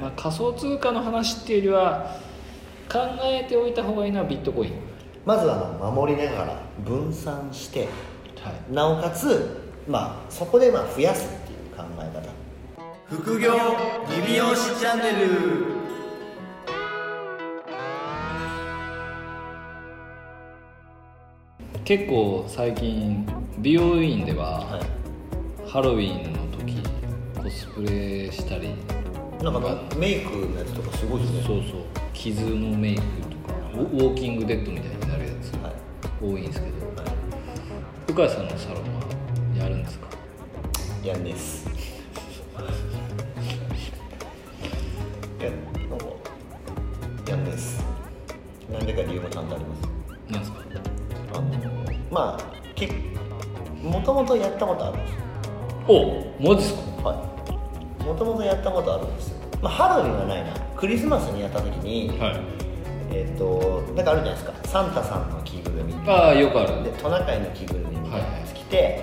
まあ、仮想通貨の話っていうよりは考えておいた方がいいのはビットコイン、まずはまあ守りながら分散してはい、なおかつまあそこでまあ増やすっていう考え方。副業リビオシチャンネル。結構最近美容院でははい。ハロウィンの時コスプレしたりなんかメイクのやつとかすごいですね。そうそう。傷のメイクとか。ウォーキングデッドみたいになるやつ。はい。多いんですけど。は深谷さんのサロンはやるんですか？いやんです。いやなんかやんです。なんでか理由もちゃんとあります。なんですか？あのまあけもともとやったことあるんですよ。おマジっすか？はい。もともとやったことあるんですよまあハロウィンはないな。クリスマスにやった時に、はい。えっ、となんかあるじゃないですか。サンタさんの着ぐるみ。ああよくある。でトナカイの着ぐるみみたいなやつ着て、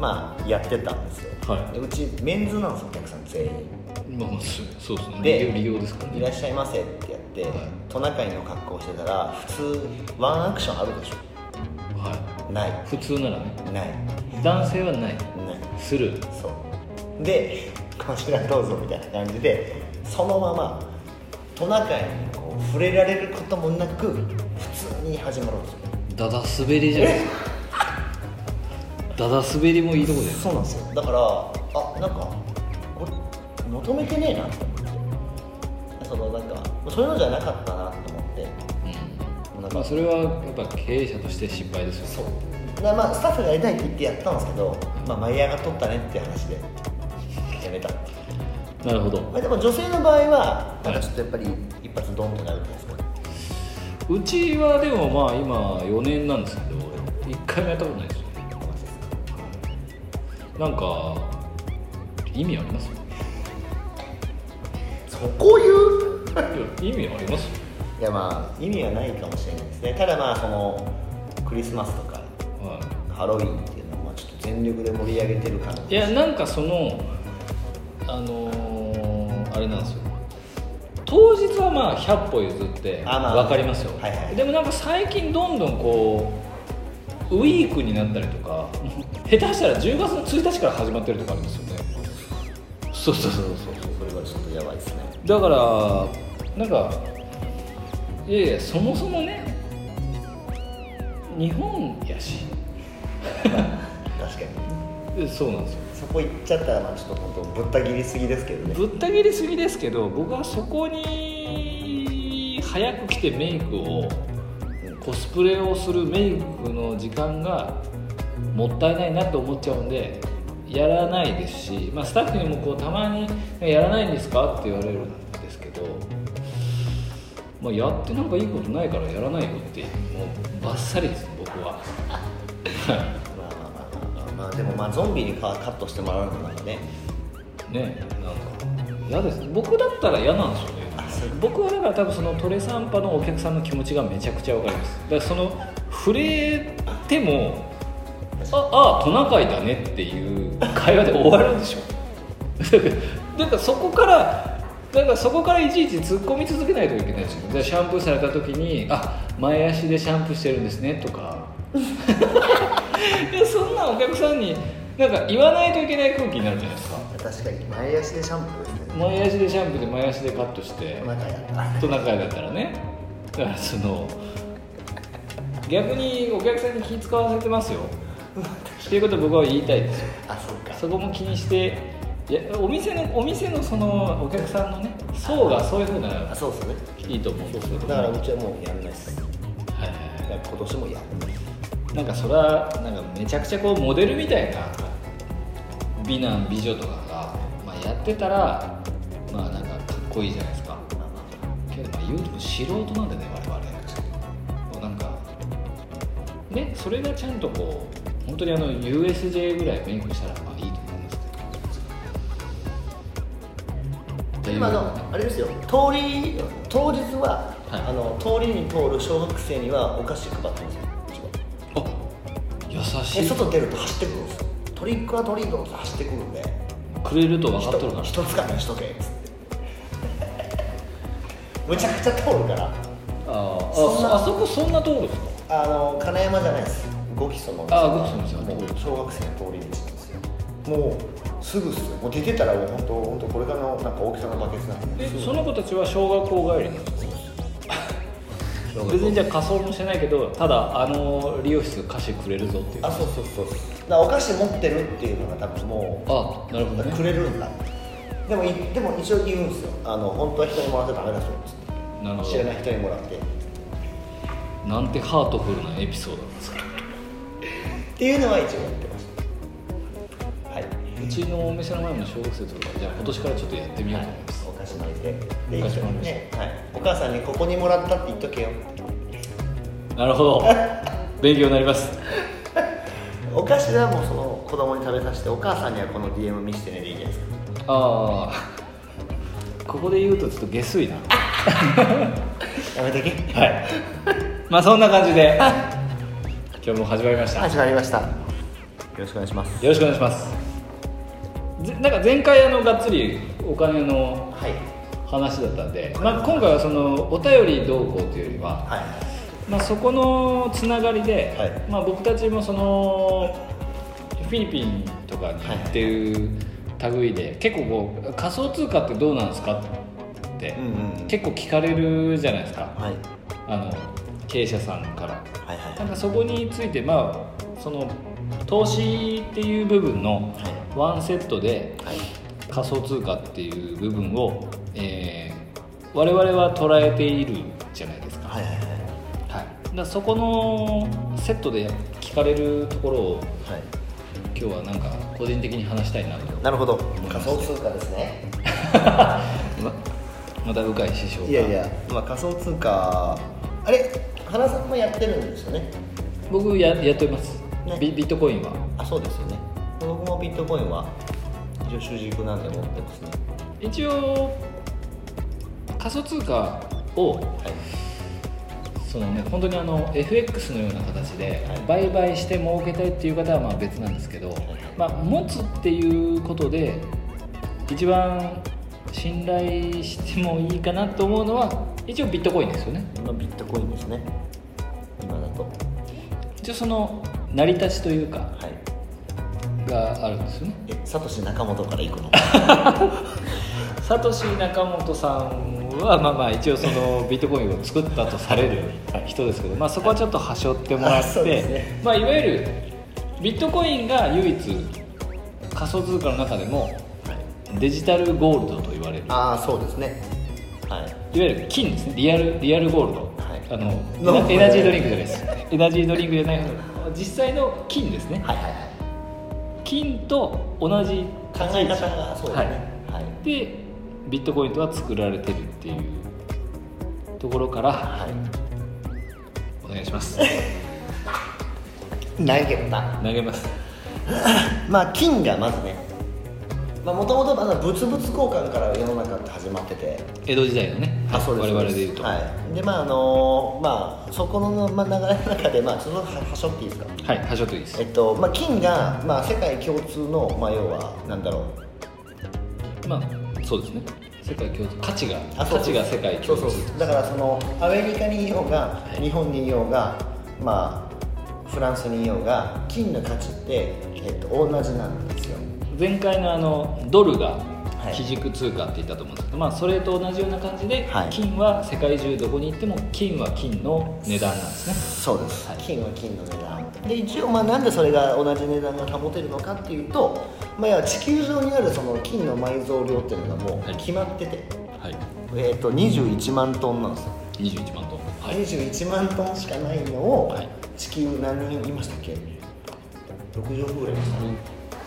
まあやってたんですよ、はい。でうちメンズなんですよお客さん全員。まあまあそそうですね。で利用ですからねいらっしゃいませってやって、はい。トナカイの格好をしてたら普通ワンアクションあるでしはょないい。普通ならね。ない。男性はない。ない。する。そう。でこちらどうぞみたいな感じでそのままトナカイにこう触れられることもなく普通に始まるんですよダダ滑りじゃないですかダダ滑りもいいとこだよねそうなんですよ。だからあなんかこれ求めてねえなって思って。そのなんかそういうのじゃなかったなと思ってなんかまあそれはやっぱ経営者として。失敗ですよそうでまあスタッフがやりたいって言ってやったんですけど、まあ、舞い上がっとったねっていう話でやめたなるほど。まあでも女性の場合はなんかちょっとやっぱり一発ドンとなるじゃないですかうちはでもまあ今4年なんですけど1回もやったことないですよ。なんか意味あります？そこ言う？意味ありますいやまあ意味はないかもしれないですね。ただまあそのクリスマスとかはハロウィンっていうのをまあちょっと全力で盛り上げてる感い、いじやなんかそのあのーあれなんですよ。当日はまあ100歩譲ってあまあ分かりますよ、はいはい。でもなんか最近どんどんこうウィークになったりとか下手したら10月の1日から始まってるとかあるんですよね。そうそうそうそうそれはちょっとやばいですね。だからなんかいやいやそもそもね日本やし。確かに。えそうなんですよそこ行っちゃったらまあちょっと本当ぶった切りすぎですけどねぶった切りすぎですけど僕はそこに早く来てメイクをコスプレをするメイクの時間がもったいないなと思っちゃうんでやらないですし、まあ、スタッフにもこうたまに「やらないんですか?」って言われるんですけど、まあ、やってなんかいいことないからやらないよってもうバッサリです僕は。まあゾンビにカカットしてもらうのなんかね。ねなんか嫌です。僕だったら嫌なんですよね。僕はだから多分そのトレサンパのお客さんの気持ちがめちゃくちゃわかります。だからその触れてもああトナカイだねっていう会話で終わるんでしょ。だからそこからだからそこからいちいち突っ込み続けないといけないですよ。シャンプーされた時に「あ前足でシャンプーしてるんですね」とか いやそんなお客さんになんか言わないといけない空気になるじゃないですか。確かに。前足でシャンプー前足でシャンプーで前足でカットしてトナカイだったらね。だからその逆にお客さんに気使わせてますよ。っていうことを僕は言いたいですよ。あそうか。そこも気にしていやお店のお店のそのお客さんのね層がそういうふうなあそうですね。いいと思うんですけどだからうちはもうやんないです。はい今年もやんないなんかそれはなんかめちゃくちゃこうモデルみたいな美男美女とかが、まあ、やってたらまあなんかかっこいいじゃないですか。けどまあ言うても素人なんでね我々もうなんかねそれがちゃんとこう本当にあの USJ ぐらいメイクしたらまあいいと思うんですけど。今あのあれですよ。通り当日は、はい。あの通りに通る小学生にはお菓子配ってますよしでい外出ると走ってくるんですよトリックはトリートって走ってくるんで。くれると分かっとるから。一つかみしとけっつってむちゃくちゃ通るから。ああそあそこそんな通るんですかあの金山じゃないです。5基礎のあ五基礎の小学生の通り道なんですよ。もうすぐっすよ。もう出てたらもう本当本当これからのなんか大きさのバケツなんで。えその子たちは小学校帰りなんです別にじゃあ仮装もしてないけどただあの理容室貸してくれるぞっていう。あそうそうそうだからお菓子持ってるっていうのが多分もうあなるほどね。くれるんだ。でもいでも一応言うんですよ。あの本当は人にもらっちゃダメだそうですなるほど知らない人にもらって。っなんてハートフルなエピソードなんですか。ていうのは一応やってました。はい。うちのお店の前の小学生とかじゃあ今年からちょっとやってみようと思います、お菓子巻いてでお菓子巻いてね、はい、お母さんにここにもらったって言っとけよ。なるほど。勉強になります。お菓子はもうその子供に食べさせてお母さんにはこの DM 見せてねでいいじゃないですか。ああここで言うとちょっと下水な。やめとけ。はい。まあそんな感じで。今日も始まりました。よ始まりました。よろしくお願いします。ろしくお願いします。ぜなんか前回あのがっつりお金のはい話だったんで、まあ、今回はそのお便りどうこうというよりは、はい。まあ、そこのつながりで、はい。まあ、僕たちもそのフィリピンとかに行ってる類で、結構こう仮想通貨ってどうなんですかって、結構聞かれるじゃないですか。はい。あの経営者さんから。なんかそこについてまあその投資っていう部分のワンセットではい仮想通貨っていう部分を、えー我々は捉えているじゃないですか,、はいはいはい。はい、だそこのセットで聞かれるところをはい。今日はなんか個人的に話したいなとなるほど。仮想通貨ですね。ままた鵜飼師匠が。いやいや、まあ、仮想通貨あれ花さんもやってるんですよね？僕ややってます、ね。ビビットコインは。あそうですよね。僕もビットコインは一応主軸なんで持ってますね。一応仮想通貨をはい。そのね本当にあの FX のような形ではい。売買して儲けたいっていう方はまあ別なんですけど、い。まあ、持つっていうことで一番信頼してもいいかなと思うのは一応ビットコインですよね。今ビットコインですね。今だと。一応その成り立ちというかはいがあるんですよね。えサトシ仲本から行くの？サトシ仲本さんはまあまあ一応そのビットコインを作ったとされる人ですけど、まあ、そこはちょっと端折ってもらって、ね。まあ、いわゆるビットコインが唯一仮想通貨の中でもデジタルゴールドと言われる。いわああそうですね。はい。ゆる金ですね。リアルリアルゴールド、はい。あのエナジードリンクじゃないです。エナジードリンクじゃない。実際の金ですね。はいはいはい金と同じ考え方がそうですね。はい。でビットコインとは作られてるっていうところからはい。お願いします。投げた。投げます。まあ金がまずねもともと物々交換から世の中って始まってて。江戸時代のねあそうです。我々で言うと、はい、でまああのまあそこの、まあ、流れの中でまあちょっとははしょっていいですか？はい端折っていいです。えっとまあ金が、まあ、世界共通の、まあ、要はなんだろう。まあそうですね。世界共通価値があそう価値が世界共通。そうそうだからそのアメリカにいようが、い日本にいようがまあフランスにいようが金の価値って、えっと、同じなんですよ。前回のあのドルがはい基軸通貨って言ったと思うんですけど、まあ、それと同じような感じで、はい。金は世界中どこに行っても金は金の値段なんですね。そうです、はい。金は金の値段。で一応まあなんでそれが同じ値段が保てるのかっていうと、まあ、地球上にあるその金の埋蔵量っていうのがもはい。う決まってて、はい。えっと21万トンなんですよ、21万トン。はい。21万トンしかないのを、はい。地球何人いましたっけ？60億ぐらいですかね。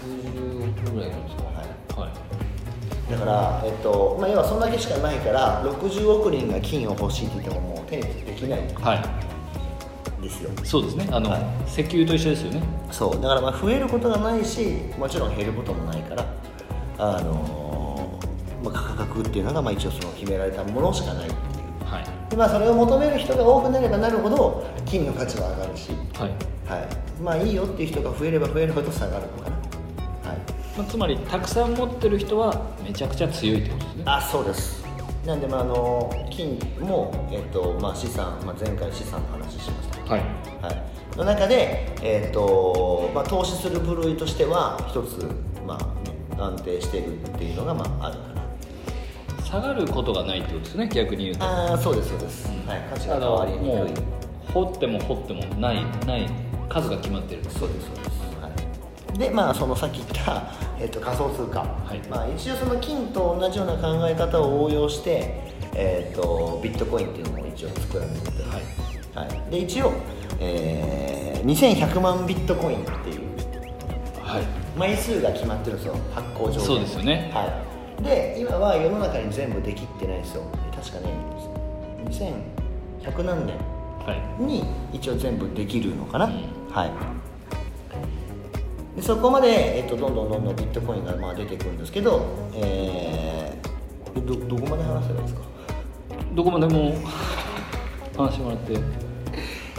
60億ぐらいなんですかはい。はいだから、えっとまあ、要はそんだけしかないから60億人が金を欲しいって言ってももう手にできない。んはい。ですよ。そうですね。あの、はい。石油と一緒ですよね。そう。だからまあ増えることがないしもちろん減ることもないからあのーまあ、価格っていうのがまあ一応その決められたものしかないっていう。はい。で、まあ、それを求める人が多くなればなるほど金の価値は上がるし、はい。はい、まあいいよっていう人が増えれば増えるほど下がるのかまあ、つまりたくさん持ってる人はめちゃくちゃ強いってことですね。あそうです。なんで、まあ、あの金も、えっとまあ、資産、まあ、前回資産の話しました。はい。はい、の中で、えーとまあ、投資する部類としては一つ、まあね、安定しているっていうのが、まあ、あるかな。下がることがないってことですね逆に言うと。ああそうですそうです、はい、価値があ変わりにくい。掘っても掘ってもないない数が決まってる。そうですそうです、はい、でまあそのさっき言った、えー、と仮想通貨、い。まあ、一応その金と同じような考え方を応用して、えー、とビットコインっていうのも一応作られてて、はい。はい、で一応、えー、2100万ビットコインっていうはい。枚数が決まってるんですよ。発行上そうですよね。はい。で今は世の中に全部できってないんですよ。確かね。2100何年はい。に一応全部できるのかな、うん。はいでそこまで、えっと、どんどんどんどんビットコインがまあ出てくるんですけど、えー、どどこまで話せばいいですか？どこまでも話してもらって。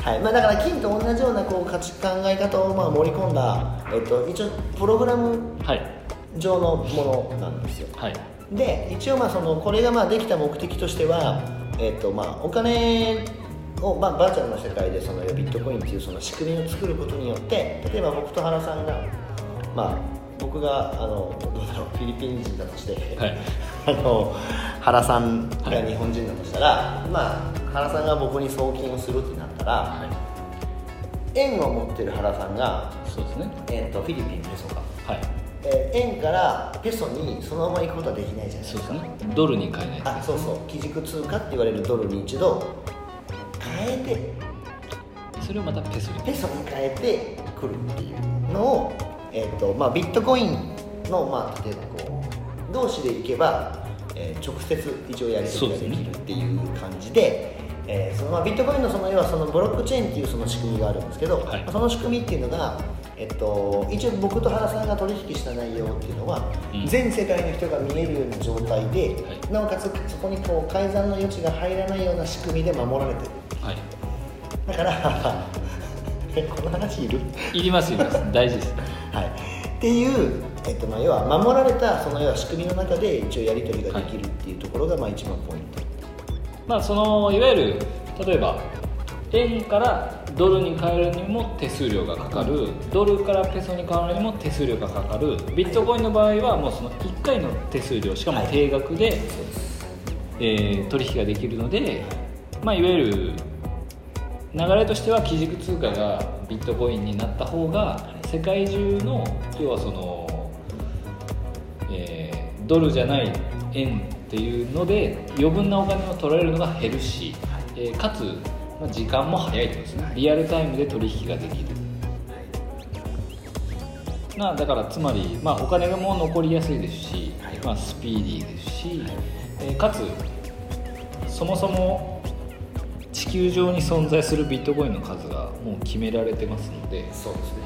はい。まあ、だから金と同じようなこう価値考え方をまあ盛り込んだ、えっと、一応プログラムはい。上のものなんですよ。はい。で一応まあそのこれがまあできた目的としては、えっとまあ、お金を、まあ、バーチャルの世界でそのビットコインっていうその仕組みを作ることによって例えば僕と原さんが、まあ、僕があのどうだろうフィリピン人だとして、はい。あの原さんが日本人だとしたら、まあ、原さんが僕に送金をするってなったら、は円を持ってる原さんが、いそうですね。えっとフィリピンペソか、はい。えー円からペソにそのまま行くことはできないじゃないですか。そうですね。ドルに変えないとあそうそう。基軸通貨って言われるドルに一度変えてそれをまたペソに。ペソに変えてくるっていうのを、えーとまあ、ビットコインの、まあ、例えばこう同士でいけば、えー直接一応やり取りができるっていう感じでえーそのまあビットコインのその要はそのブロックチェーンっていうその仕組みがあるんですけど、はい。その仕組みっていうのが、えっと、一応僕と原さんが取引した内容っていうのは、うん。全世界の人が見えるような状態で、い。なおかつそこにこう改ざんの余地が入らないような仕組みで守られてる。はい。だから えこの話いる？いりますいります。大事です。はい、っていう、えっとまあ、要は守られたその要は仕組みの中で一応やり取りができるっていうところがまあ一番ポイント、まあそのいわゆる例えば円からドルに変えるにも手数料がかかる。ドルからペソに変わるにも手数料がかかる。ビットコインの場合はもうその1回の手数料しかも定額で、えー取引ができるので、まあ、いわゆる流れとしては基軸通貨がビットコインになった方が世界中の要はその、えードルじゃない円っていうので余分なお金を取られるのが減るし、えーかつ、まあ、時間も早いってことですね。リアルタイムで取引ができる、まあ、だからつまり、まあ、お金がもう残りやすいですし、まあ、スピーディーですし、えーかつそもそも地球上に存在するビットコインの数がもう決められてますので、そうですね。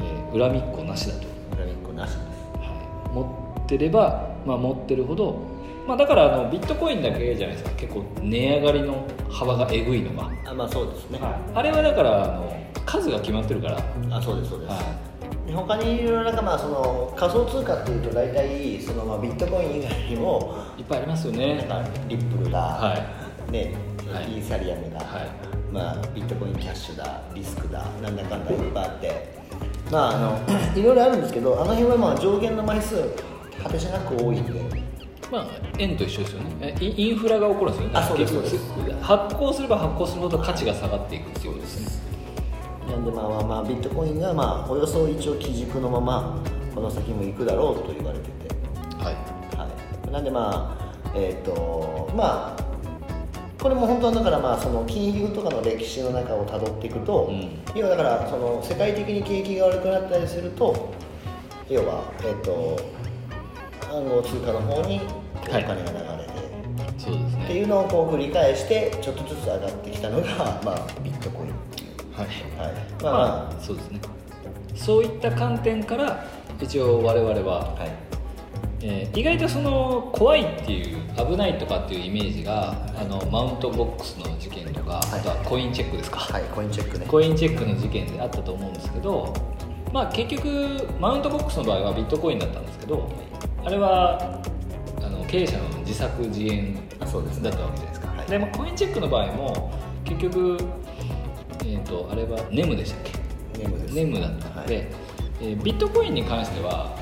えー恨みっこなしだと、裏に1個なしです。はい、持ってれば、まあ、持ってるほど、まあ、だからあのビットコインだけじゃないですか。結構値上がりの幅がえぐいのが、あまあそうですね、あれはだからあの数が決まってるから、あそうですそうです、はで他にいろいろなんかまあその仮想通貨っていうと大体そのまあビットコイン以外にもい、いっぱいありますよなんねかリップルだ、はねはい。イーサリアムだ、はい。まあ、ビットコインキャッシュだリスクだなんだかんだいっぱいあって。まああの いろいろあるんですけどあの辺はまあ上限の枚数果てしなく多いんでまあ、円と一緒ですよね。えインインフラが起こるんですよね。あそうです発行すれば発行するほど価値が下がっていくっていうことですね。なんでまあまあまあビットコインがまあおよそ一応基軸のままこの先も行くだろうと言われてて。はい。はい、なんでまあえっ、とまあこれも本当はだからまあその金融とかの歴史の中をたどっていくと、うん。要はだからその世界的に景気が悪くなったりすると要はえっ、と暗号通貨の方におはい。金が流れて、そうですね。っていうのをこう繰り返してちょっとずつ上がってきたのが、まあ、ビットコインっていう、はい。はい、まあままあ。そうですね。そういった観点から一応我々は、あはい。えー意外とその怖いっていう危ないとかっていうイメージがあのマウントボックスの事件とか、はい。あとはコインチェックですか、はいコインチェックね。コインチェックの事件であったと思うんですけど、まあ、結局マウントボックスの場合はビットコインだったんですけどあれはあの経営者の自自作自演あそうですね。だったわけじゃないですか、はい。でもコインチェックの場合も結局えっ、とあれはネムでしたっけ？ネムです。ネムだったので、はい。えービットコインに関しては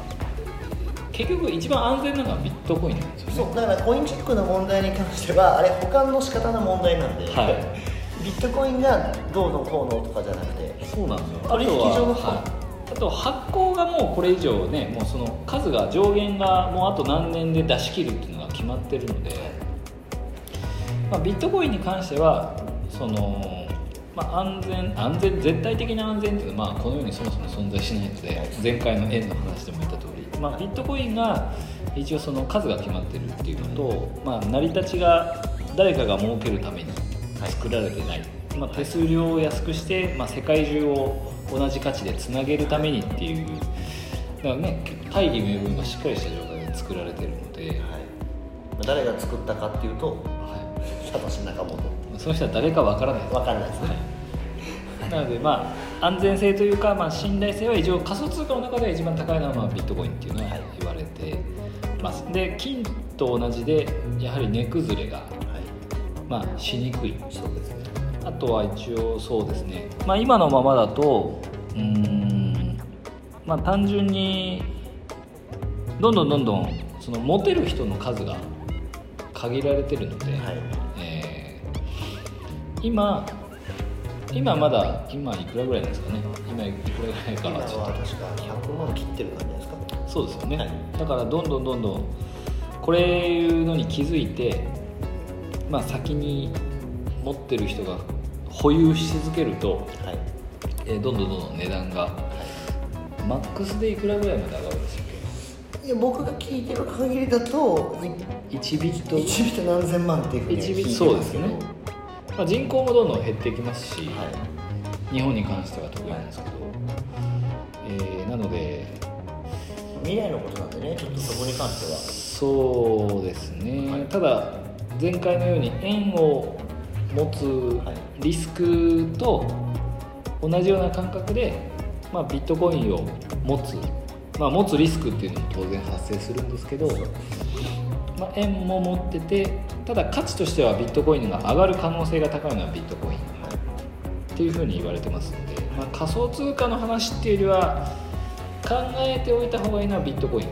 結局一番安全なのはビットコインなんですよね。そうだからコインチェックの問題に関してはあれ保管の仕方の問題なんで、はい。ビットコインがどうのこうのとかじゃなくてそうなんですよ。取引所のあとは、はいあと発行がもうこれ以上ねもうその数が上限がもうあと何年で出し切るっていうのが決まってるので、まあ、ビットコインに関してはその、まあ、安全安全絶対的な安全っていうのは、まあ、この世にそもそも存在しないので前回の円の話でも言った通り、まあ、ビットコインが一応その数が決まってるっていうのと、まあ、成り立ちが誰かが儲けるために作られてない、まあ、手数料を安くして、まあ、世界中を同じ価値でつなげるためにっていうだからね大義名分がしっかりした状態で作られてるので、はい。誰が作ったかっていうとはサトシ仲本。い、その人は誰かわからない。わかんないですね、なのでまあ安全性というか、まあ、信頼性は一応仮想通貨の中で一番高いのはまあビットコインっていうのは言われてますで金と同じでやはり値崩れが、はい。まあ、しにくい。そうですねあとは一応そうですね、まあ、今のままだとうーんまあ単純にどんどんどんどんその持てる人の数が限られてるので、はい。えー今今まだ今いくらぐらいですかね。今いくらぐらいか今はなちょっ確か100万切ってる感じですかとそうですよね、はい。だからどんどんどんどんこれいうのに気づいてまあ先に持ってる人が保有し続けると、はい。えーどんどんどんどん値段がマックスでいくらぐらいまで上がるんですよ。いや僕が聞いてる限りだと1ビット。1ビット何千万っていうふうには聞いてるんそうですね、まあ、人口もどんどん減ってきますし、はい。日本に関しては特になんですけど、えーなので未来のことなんでねちょっとそこに関しては。そうですね、はい。ただ前回のように円を持つはい。リスクと同じような感覚で、まあ、ビットコインを持つ、まあ、持つリスクっていうのも当然発生するんですけど、まあ、円も持っててただ価値としてはビットコインが上がる可能性が高いのはビットコイン。っていうふうに言われてますので、まあ、仮想通貨の話っていうよりは考えておいた方がいいのはビットコイン。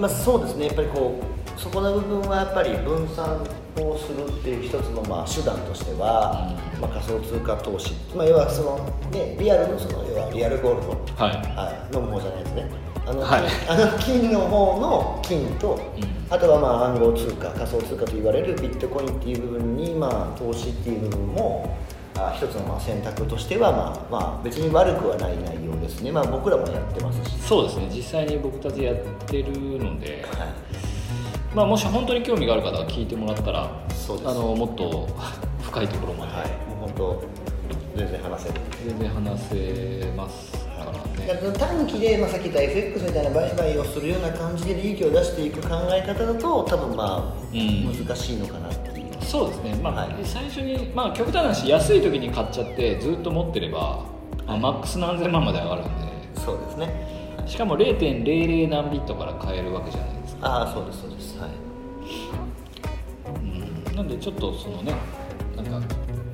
まあそうですね。やっぱりこうそこの部分はやっぱり分散をするっていう一つのまあ手段としては、まあ、仮想通貨投資、まあ、要はその、ね、リアルのその要はリアルゴールド、はい。はい、の方じゃないですね。あの,、はい。あの金の方の金と、うん。あとはまあ暗号通貨仮想通貨と言われるビットコインっていう部分にまあ投資っていう部分もあ一つのまあ選択としてはまあまあ別に悪くはない内容ですね。まあ僕らもやってますし、そうですね。実際に僕たちやってるので、はいまあ、もし本当に興味がある方は聞いてもらったらそうです。あのもっと深いところまで。はい、もう本当全然話せる。全然話せますからね、だから短期で、まあ、さっき言った FX みたいな売買をするような感じで利益を出していく考え方だと多分まあ、うん。難しいのかなっていう。そうですね、まあはい。最初に、まあ、極端な話安い時に買っちゃってずっと持ってれば、まあ、マックス何千万まで上がるんで。そうですね。しかも0.00何ビットから買えるわけじゃないですか、ああそうですそうですなんでちょっとそのねなんか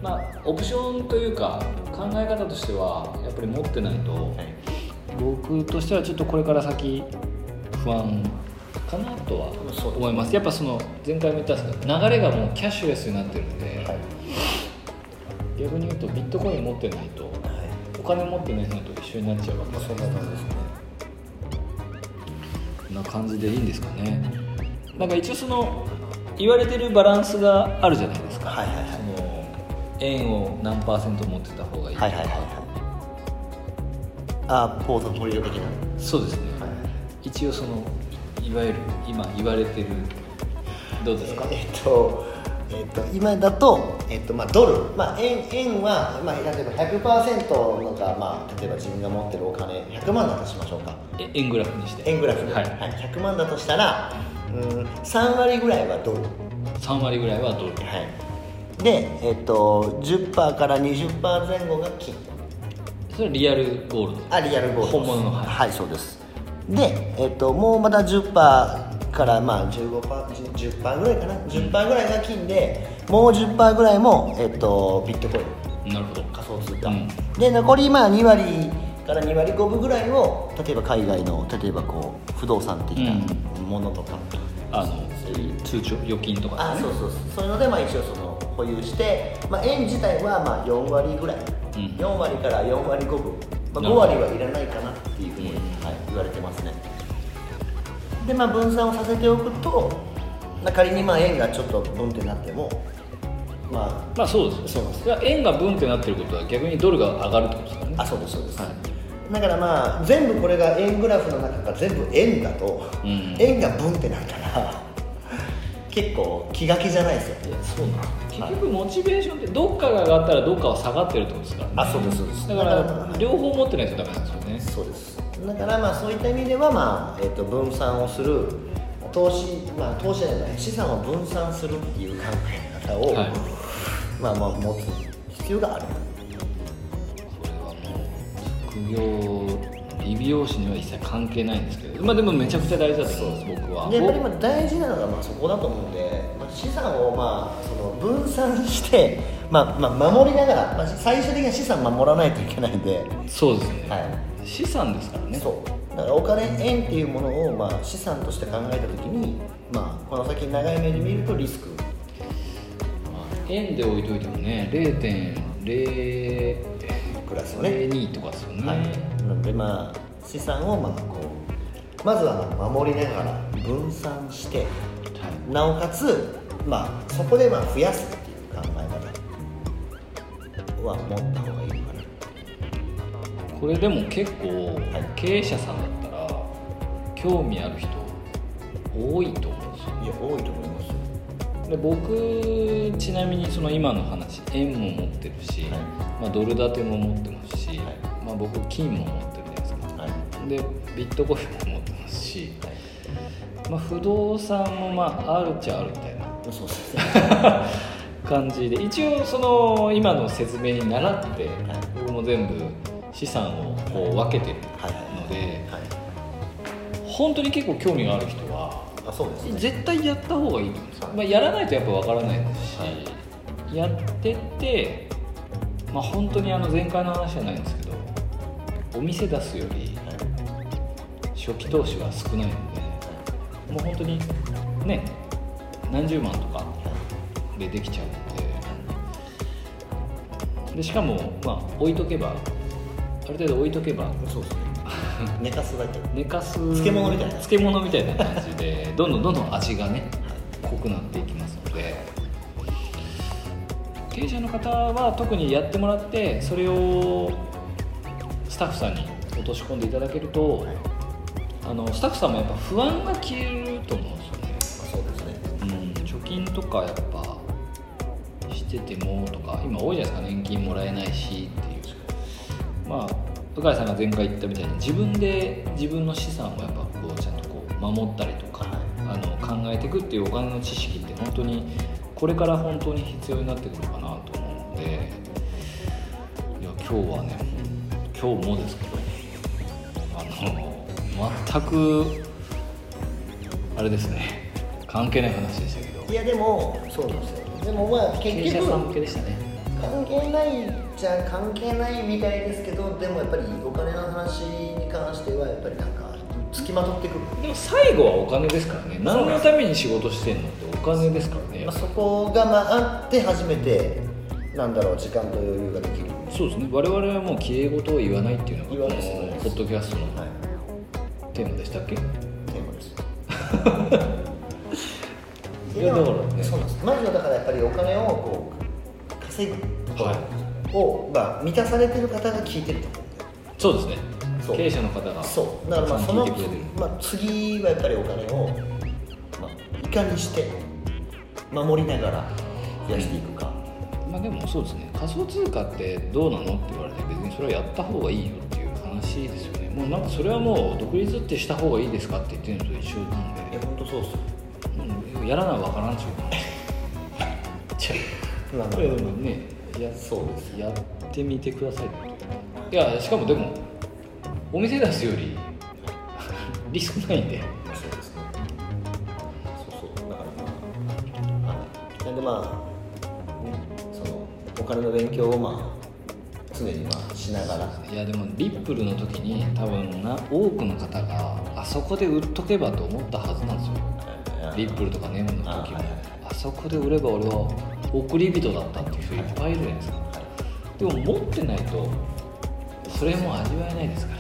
まあオプションというか考え方としてはやっぱり持ってないと、はい僕としてはちょっとこれから先不安かなとは思います。やっぱその前回も言ったんですけど流れがもうキャッシュレスになってるんで、はい逆に言うとビットコイン持ってないとはい。お金持ってない人と一緒になっちゃうわけまあそんな感じですね。な感じでいいんですかね。なんか一応その言われてるバランスがあるじゃないですか、はいはいはい。その円を何パーセント持ってた方がいいとか、はいはいはいはい。ああポートフォリオ的な。そうですね、はい一応そのいわゆる今言われてるどうですか、えっとえっと、今だと、えっとまあ、ドル、まあ、円円は、まあ、例えば100%のが、まあ、例えば自分が持ってるお金100万だとしましょうか。え円グラフにして。円グラフで、はい。100万だとしたらうん3割ぐらいはドル、は3割ぐらいはドル。い、で、えっと、10%から20%前後が金。それはリアルゴールド。あリアルゴールド。本物のはい。はいそうです。で、えっと、もうまた10%かからまあ15%パー10%パーぐらいかな。10%パーぐらいが金でもう10%パーぐらいも、えっと、ビットコイン。なるほど。仮想通貨、うん。で残りまあ2割から2割5分ぐらいを例えば海外の例えばこう不動産的なものとか、あの通帳預金とかね。そうそうそう。そういうのでまあ一応その保有して、まあ、円自体はまあ4割ぐらい、ん。4割から4割5分、まあ、5なるほど。割はいらないかなっていうふうに、うん。はい、言われてますね。でまあ分散をさせておくと、まあ、仮にまあ円がちょっとブンってなってもままあそうですそうです。円がブンってなってることは逆にドルが上がるってことですからね。ああそうですそうです、はいだからまあ全部これが円グラフの中が全部円だと、うん。円がブンってなったら結構気が気じゃないですよ。いやそうな結局モチベーションってどっかが上がったらどっかは下がってるってことですから。ねあそうですそうです。だから両方持ってないとダメなんですよね。そうです。だからまあそういった意味ではまあ、えっと分散をする投資まあ投資じゃない資産を分散するっていう考え方を、はい。まあまあ持つ必要がある副業理美容師には一切関係ないんですけどまあでもめちゃくちゃ大事だと思います僕は。でやっぱりまあ大事なのがまあそこだと思うんで、まあ、資産をまあその分散して、まあまあ、守りながら、まあ、最終的には資産守らないといけないんで、そうですね、は資産ですからい、ね。そう。だからお金円っていうものをまあ資産として考えた時に、まあ、この先長い目で見るとリスク。まあ円で置いといてもね0.0クラスよね。02とかですよね、はい、なのでまあ資産をまあこうまずはまあ守りながら分散してなおかつまあそこでまあ増やすっていう考え方は持った方がいいのかな。これでも結構はい。経営者さんだったら興味ある人多いと思うんですよ。いや多いと思いますよ。で僕ちなみにその今の話円も持ってるし、はいまあ、ドル建ても持ってますし、はいまあ、僕金も持ってるじゃないですかはいでビットコインも持ってますし、まあ、不動産もまああるっちゃあるみたいなそうですね。感じで一応その今の説明に倣って僕も全部資産をこう分けてるのではい本当に結構興味がある人はあそうですね。絶対やった方がいいと思うんですよ、まあ、やらないとやっぱ分からないですし、やってって、まあ、本当にあの前回の話じゃないんですけどお店出すより初期投資は少ないのでもう本当にね何十万とかでできちゃうのででしかもまあ置いとけばある程度置いとけばそうですね。寝かすだけ。寝かす漬物みたいな。漬物みたいな感じでどんどんどんどん味がね濃くなっていきますので経営者の方は特にやってもらってそれをスタッフさんに落とし込んでいただけるとあのスタッフさんもやっぱ不安が消えると思うんですよね。そうですね。うん、貯金とかやっぱしててもとか今多いじゃないですか。年金もらえないしっていう。まあ鵜飼さんが前回言ったみたいに自分で自分の資産をやっぱこうちゃんとこう守ったりとか、あの考えていくっていうお金の知識って本当にこれから本当に必要になってくるかなと思うのでいや今日はね今日もですけどあの全くあれですね関係ない話でしたけど。いやでもそうなんですよ。でもまあ経営結局者さん向けでしたね。関係ないじゃ関係ないみたいですけどでもやっぱりお金の話に関してはやっぱりなんかつきまとってくる、でも最後はお金ですからね。何のために仕事してんのってお金ですからねまあ、そこがまああって初めてなんだろう時間と余裕ができる。そうですね。我々はもうきれい事を言わないっていうのが言わないです言わないですポッドキャストのはい。テーマでしたっけ？テーマです。いやだからね。そうなんです。まずはだからやっぱりお金をこう稼ぐところを、まあ、満たされてる方が聞いてると。そうですね。経営者の方がそう。だからまあそのまあ、次はやっぱりお金を、まあ、いかにして守りながら増やしていくか、まあでもそうですね。仮想通貨ってどうなのって言われて別にそれはやった方がいいよっていう話ですよね。もうなんかそれはもう独立ってした方がいいですかって言ってるのと一緒なんで。いや本当そうっすよ。うん。やらなわからんちゅうじゃ までもねやそうですやってみてください。いやしかもでもお店出すより リスクないんでの勉強をまあ常にまあしながら。いやでもリップルの時に多分な多くの方があそこで売っとけばと思ったはずなんですよ。リップルとかネムの時も。あそこで売れば俺は送り人だったっていう人いっぱいいるじゃないですか。でも持ってないとそれも味わえないですから。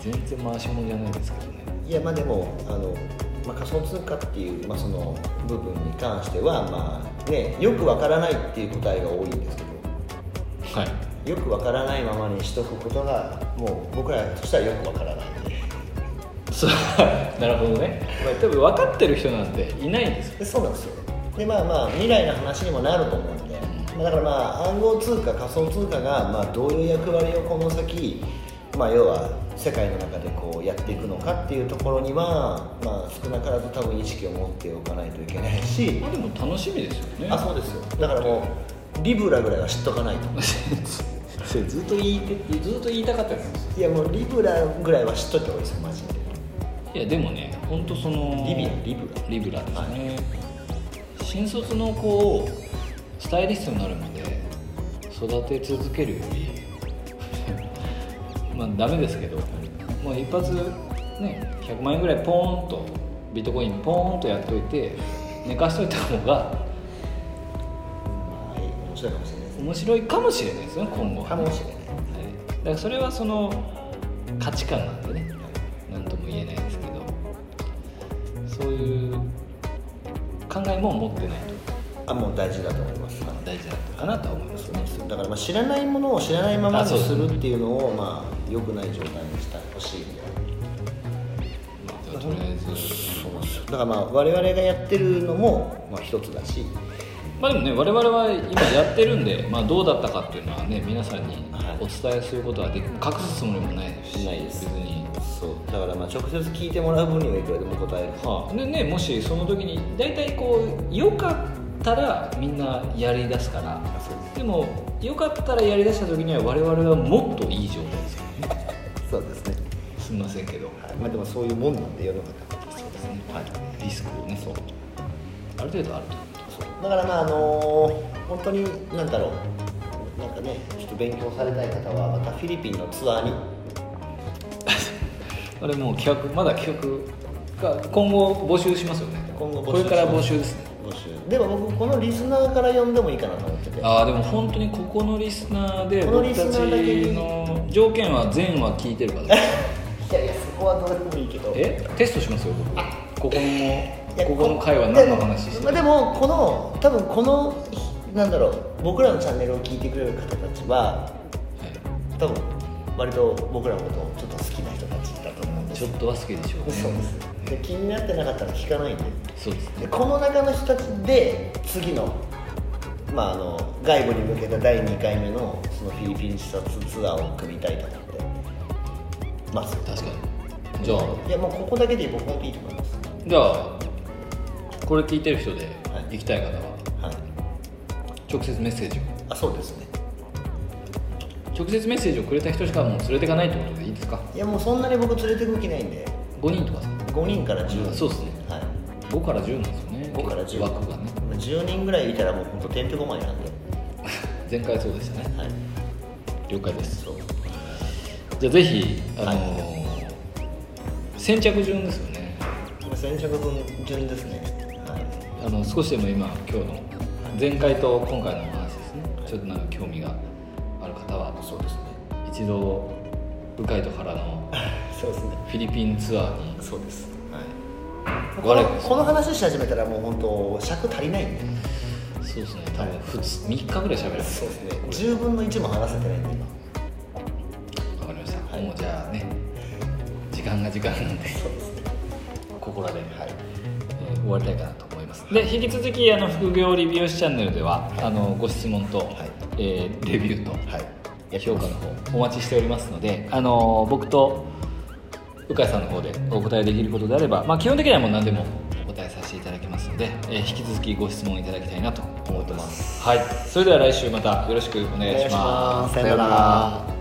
全然回し物じゃないですけどね。いやまあでもあの、まあ、仮想通貨っていう、まあ、その部分に関してはまあねよくわからないっていう答えが多いんですけど。はい。よくわからないままにしとくことがもう僕らとしてはよくわからない。んでそう。なるほどね、まあ、多分分かってる人なんていないんですよ。でそうなんですよ。でまあまあ未来の話にもなると思うんで、まあだからまあ暗号通貨仮想通貨がまあどういう役割をこの先まあ要は世界の中でこうやっていくのかっていうところにはまあ少なからず多分意識を持っておかないといけないし。まあでも楽しみですよね。あそうですよ。だからもうリブラぐらいは知っとかないと。それずっと言いてずっと言いたかったですいやもうリブラぐらいは知っといた方がいいですよマジで。いやでもね本当そのリビアリブラ。リブラですね、新卒の子をスタイリストになるまで育て続けるよりまあダメですけどもう一発ね100万円ぐらいポーンとビットコインポーンとやっといて寝かしといた方がまあ面白いかもしれないですね。面白いかもしれないですよ今後はかもしれない。はい、だからそれはその価値観なんでね。何とも言えないですけど。そういう考えも持ってないあもう大事だと思います。と大事だったかなとは思いますね。だからまあ知らないものを知らないままにするっていうのをまあ良くない状態にしてほしいんでまあ、とりあえずそうなんですよだからまあ我々がやってるのもまあ一つだし。まあでもね我々は今やってるんで、まあ、どうだったかっていうのはね皆さんにはい。お伝えすることはでき隠すつもりもないです。しないです。別に。そう。だからまあ直接聞いてもらう分にはいくらでも答える。はあ、でねもしその時に大体こう良かったらみんなやりだすから。あそうです。でも良かったらやりだした時には我々はもっといい状態ですよねそうですね、すみませんけど。はい。まあでもそういうもんなんで世の中そうですね。はい。リスクをねそう。ある程度あるとそう。だからまああのー本当になんだろうなんかねちょっと勉強されたい方はまたフィリピンのツアーに。あれもう企画まだ企画が今後募集しますよね。今後募集これから募集ですね。募集。でも僕このリスナーから呼んでもいいかなと思ってて。ああでも本当にここのリスナーで僕たちの条件は全話聞いてるかどうかいやいやそこはどうでもいいけど。え？テストしますよ僕。ここのここの回は何の話してでもでもこの多分このなんだろう僕らのチャンネルを聞いてくれる方たちははい。多分割と僕らのことをちょっと好きな人たちだと思うんですちょっとは好きでしょうね。そうです。で気になってなかったら聞かないんで。そうですね。でこの中の人たちで次の,、まあ、あの外部に向けた第2回目のそのフィリピン視察ツアーを組みたいと思ってます。確かに。じゃあ。いやもうここだけで僕もいいと思います。じゃあこれ聞いてる人ではい。行きたい方ははい。直接メッセージを。あそうですね。直接メッセージをくれた人しかもう連れていかないってことでいいですか？いやもうそんなに僕連れてく気ないんで。5人とかさ5人から10人そうですね。はい5から10なんですよね。5から10枠がね。10人ぐらいいたらもう本当てんてこまいなんで。前回そうでしたね。はい了解です。そうじゃあぜひあのはー先着順ですよね。今先着分順ですね。はい。あの少しでも今今日の前回と今回のお話ですね。ちょっとなんか興味がある方は。そうですね一度鵜飼と原の そうですね。フィリピンツアーに。そうです。はい。このこの話し始めたらもう本当尺足りないんでそうですね多分2日3日ぐらい喋る。そうですね。10分の1も話せてないんで今。わかりました、はい。もうじゃあね時間が時間なんでそうですね。ここらで、はい。えー終わりたいかなと思います。で引き続きあの副業理美容師チャンネルでは、あのご質問と、えーレビューとはい。評価の方お待ちしておりますので、あの僕と鵜飼さんの方でお答えできることであれば、まあ、基本的にはもう何でもお答えさせていただきますので、えー引き続きご質問いただきたいなと思ってます。はい。それでは来週またよろしくお願いします。さよなら